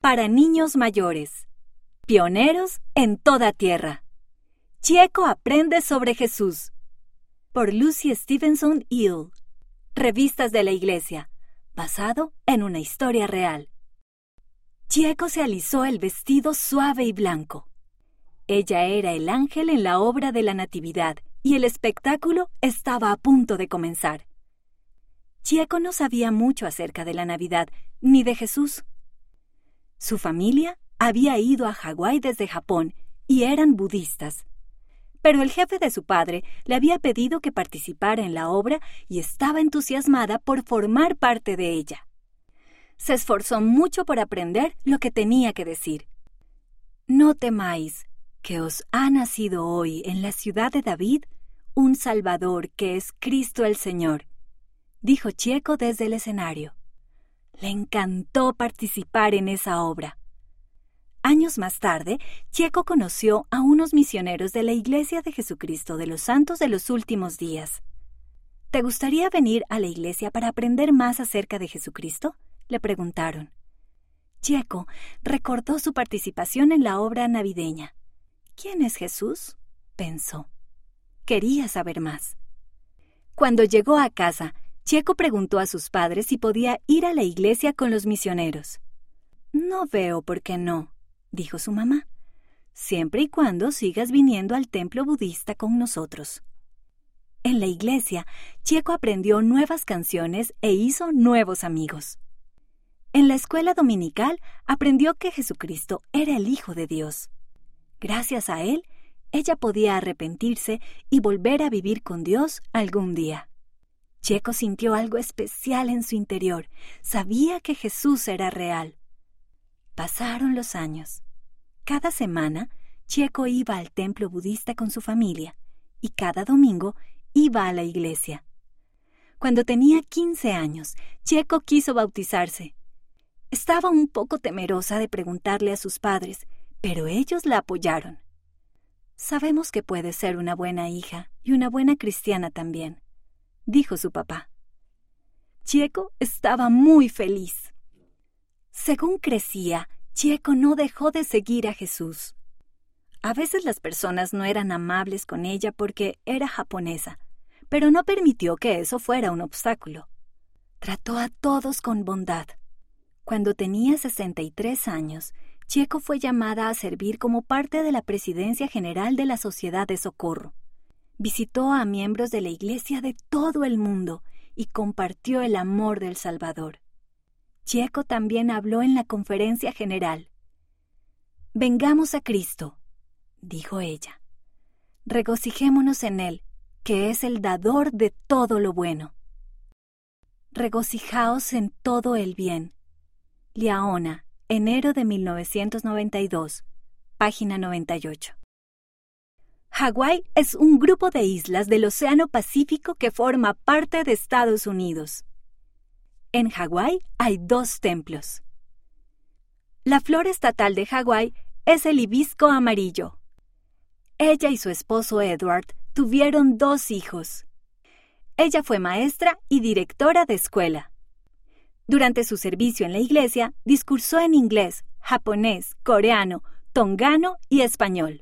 para niños mayores. Pioneros en toda tierra. Chieco aprende sobre Jesús. Por Lucy Stevenson Hill. Revistas de la Iglesia. Basado en una historia real. Chieco se alisó el vestido suave y blanco. Ella era el ángel en la obra de la Natividad y el espectáculo estaba a punto de comenzar. Chieco no sabía mucho acerca de la Navidad ni de Jesús. Su familia había ido a Hawái desde Japón y eran budistas. Pero el jefe de su padre le había pedido que participara en la obra y estaba entusiasmada por formar parte de ella. Se esforzó mucho por aprender lo que tenía que decir. No temáis, que os ha nacido hoy en la ciudad de David un Salvador que es Cristo el Señor, dijo Chieco desde el escenario. Le encantó participar en esa obra. Años más tarde, Chieco conoció a unos misioneros de la Iglesia de Jesucristo de los Santos de los Últimos Días. ¿Te gustaría venir a la iglesia para aprender más acerca de Jesucristo? le preguntaron. Chieco recordó su participación en la obra navideña. ¿Quién es Jesús? pensó. Quería saber más. Cuando llegó a casa, Checo preguntó a sus padres si podía ir a la iglesia con los misioneros. No veo por qué no, dijo su mamá, siempre y cuando sigas viniendo al templo budista con nosotros. En la iglesia, Checo aprendió nuevas canciones e hizo nuevos amigos. En la escuela dominical aprendió que Jesucristo era el Hijo de Dios. Gracias a él, ella podía arrepentirse y volver a vivir con Dios algún día. Checo sintió algo especial en su interior. Sabía que Jesús era real. Pasaron los años. Cada semana, Checo iba al templo budista con su familia y cada domingo iba a la iglesia. Cuando tenía 15 años, Checo quiso bautizarse. Estaba un poco temerosa de preguntarle a sus padres, pero ellos la apoyaron. Sabemos que puede ser una buena hija y una buena cristiana también, dijo su papá. Chieco estaba muy feliz. Según crecía, Chieco no dejó de seguir a Jesús. A veces las personas no eran amables con ella porque era japonesa, pero no permitió que eso fuera un obstáculo. Trató a todos con bondad. Cuando tenía 63 años, Checo fue llamada a servir como parte de la presidencia general de la Sociedad de Socorro. Visitó a miembros de la Iglesia de todo el mundo y compartió el amor del Salvador. Checo también habló en la conferencia general. Vengamos a Cristo, dijo ella. Regocijémonos en Él, que es el dador de todo lo bueno. Regocijaos en todo el bien. Liaona, Enero de 1992, página 98. Hawái es un grupo de islas del Océano Pacífico que forma parte de Estados Unidos. En Hawái hay dos templos. La flor estatal de Hawái es el hibisco amarillo. Ella y su esposo Edward tuvieron dos hijos. Ella fue maestra y directora de escuela. Durante su servicio en la iglesia, discursó en inglés, japonés, coreano, tongano y español.